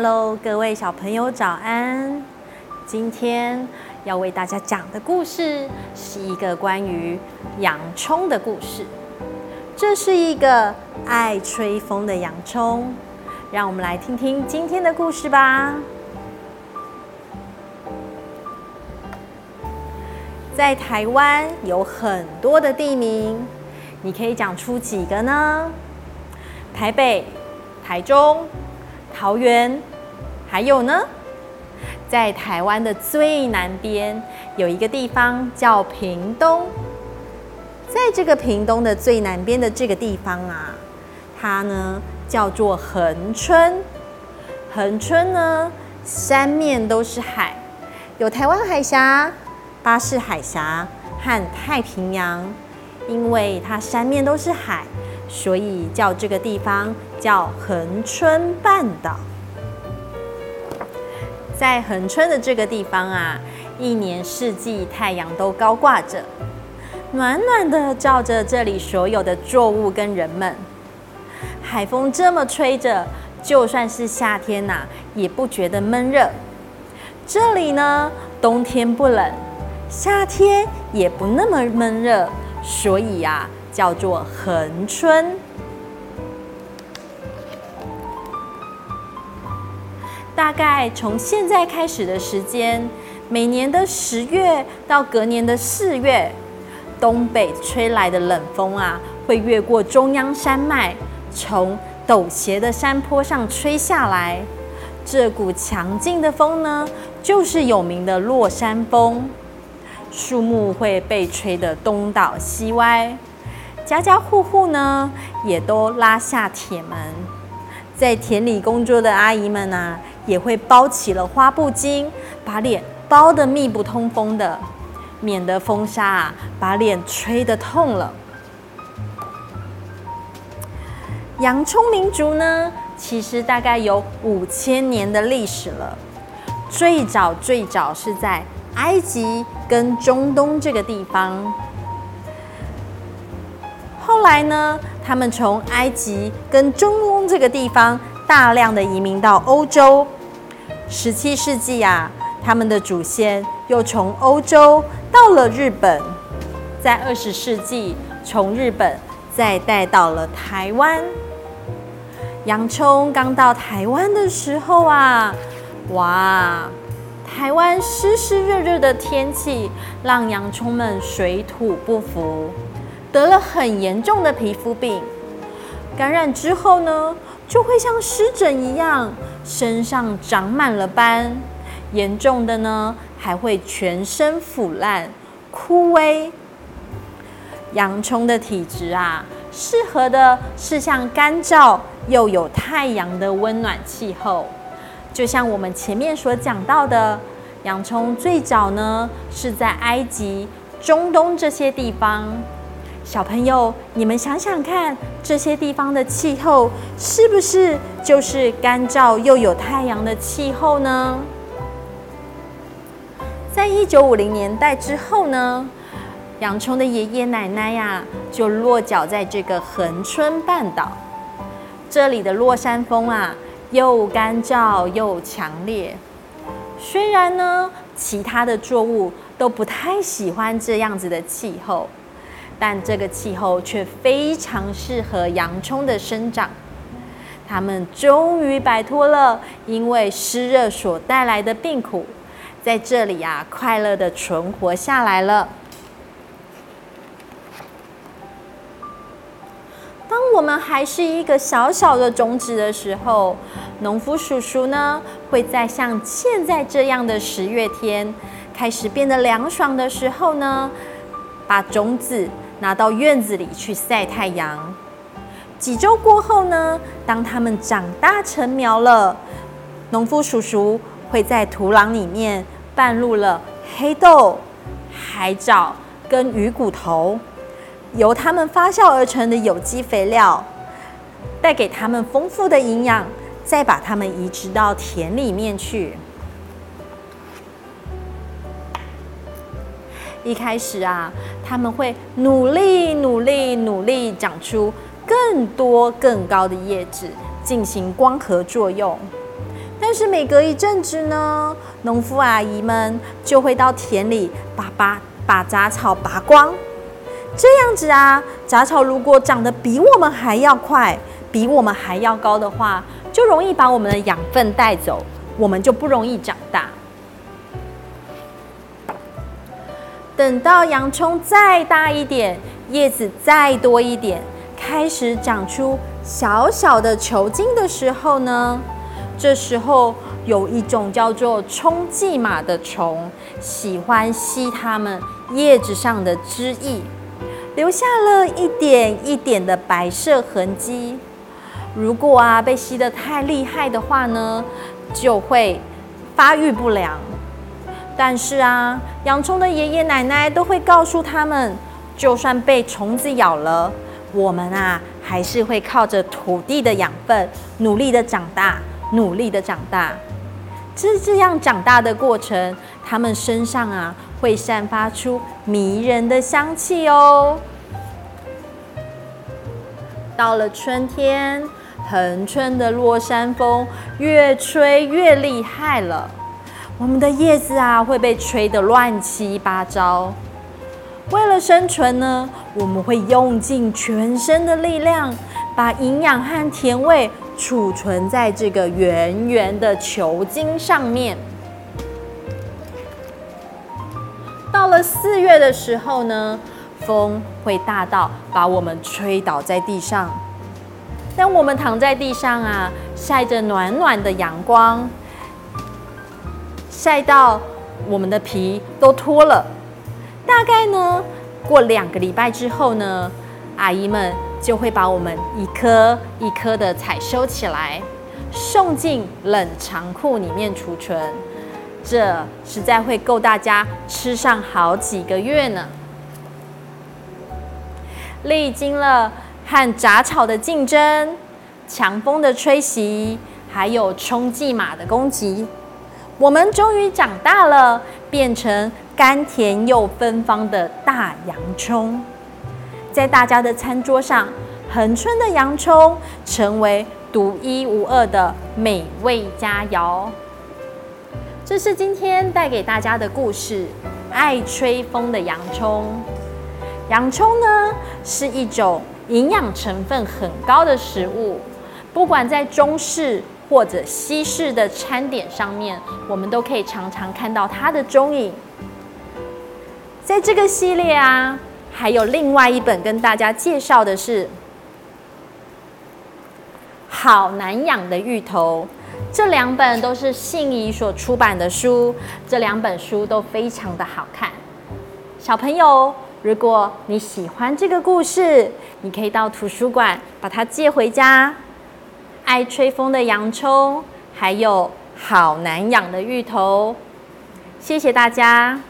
Hello，各位小朋友，早安！今天要为大家讲的故事是一个关于洋葱的故事。这是一个爱吹风的洋葱，让我们来听听今天的故事吧。在台湾有很多的地名，你可以讲出几个呢？台北、台中。桃园，还有呢，在台湾的最南边有一个地方叫屏东，在这个屏东的最南边的这个地方啊，它呢叫做恒春。恒春呢，三面都是海，有台湾海峡、巴士海峡和太平洋。因为它三面都是海。所以叫这个地方叫恒春半岛。在恒春的这个地方啊，一年四季太阳都高挂着，暖暖的照着这里所有的作物跟人们。海风这么吹着，就算是夏天呐，也不觉得闷热。这里呢，冬天不冷，夏天也不那么闷热，所以呀。叫做恒春。大概从现在开始的时间，每年的十月到隔年的四月，东北吹来的冷风啊，会越过中央山脉，从陡斜的山坡上吹下来。这股强劲的风呢，就是有名的落山风。树木会被吹得东倒西歪。家家户户呢，也都拉下铁门，在田里工作的阿姨们呢，也会包起了花布巾，把脸包得密不通风的，免得风沙啊把脸吹得痛了。洋葱民族呢，其实大概有五千年的历史了，最早最早是在埃及跟中东这个地方。后来呢，他们从埃及跟中东这个地方大量的移民到欧洲。十七世纪啊，他们的祖先又从欧洲到了日本，在二十世纪从日本再带到了台湾。洋葱刚到台湾的时候啊，哇，台湾湿湿热热的天气让洋葱们水土不服。得了很严重的皮肤病，感染之后呢，就会像湿疹一样，身上长满了斑，严重的呢还会全身腐烂、枯萎。洋葱的体质啊，适合的是像干燥又有太阳的温暖气候，就像我们前面所讲到的，洋葱最早呢是在埃及、中东这些地方。小朋友，你们想想看，这些地方的气候是不是就是干燥又有太阳的气候呢？在一九五零年代之后呢，洋葱的爷爷奶奶呀，就落脚在这个恒春半岛。这里的落山风啊，又干燥又强烈。虽然呢，其他的作物都不太喜欢这样子的气候。但这个气候却非常适合洋葱的生长，它们终于摆脱了因为湿热所带来的病苦，在这里啊，快乐的存活下来了。当我们还是一个小小的种子的时候，农夫叔叔呢，会在像现在这样的十月天开始变得凉爽的时候呢，把种子。拿到院子里去晒太阳。几周过后呢，当它们长大成苗了，农夫叔叔会在土壤里面拌入了黑豆、海藻跟鱼骨头，由它们发酵而成的有机肥料，带给它们丰富的营养，再把它们移植到田里面去。一开始啊，他们会努力、努力、努力长出更多、更高的叶子，进行光合作用。但是每隔一阵子呢，农夫阿姨们就会到田里把拔把杂草拔光。这样子啊，杂草如果长得比我们还要快，比我们还要高的话，就容易把我们的养分带走，我们就不容易长大。等到洋葱再大一点，叶子再多一点，开始长出小小的球茎的时候呢，这时候有一种叫做冲蓟马的虫，喜欢吸它们叶子上的汁液。留下了一点一点的白色痕迹。如果啊被吸得太厉害的话呢，就会发育不良。但是啊，洋葱的爷爷奶奶都会告诉他们，就算被虫子咬了，我们啊还是会靠着土地的养分，努力的长大，努力的长大。是这样长大的过程，他们身上啊。会散发出迷人的香气哦。到了春天，恒春的落山风越吹越厉害了，我们的叶子啊会被吹得乱七八糟。为了生存呢，我们会用尽全身的力量，把营养和甜味储存在这个圆圆的球茎上面。到了四月的时候呢，风会大到把我们吹倒在地上。当我们躺在地上啊，晒着暖暖的阳光，晒到我们的皮都脱了。大概呢，过两个礼拜之后呢，阿姨们就会把我们一颗一颗的采收起来，送进冷藏库里面储存。这实在会够大家吃上好几个月呢。历经了和杂草的竞争、强风的吹袭，还有冲蓟马的攻击，我们终于长大了，变成甘甜又芬芳的大洋葱。在大家的餐桌上，恒春的洋葱成为独一无二的美味佳肴。这是今天带给大家的故事。爱吹风的洋葱，洋葱呢是一种营养成分很高的食物，不管在中式或者西式的餐点上面，我们都可以常常看到它的踪影。在这个系列啊，还有另外一本跟大家介绍的是《好难养的芋头》。这两本都是信宜所出版的书，这两本书都非常的好看。小朋友，如果你喜欢这个故事，你可以到图书馆把它借回家。爱吹风的洋葱，还有好难养的芋头。谢谢大家。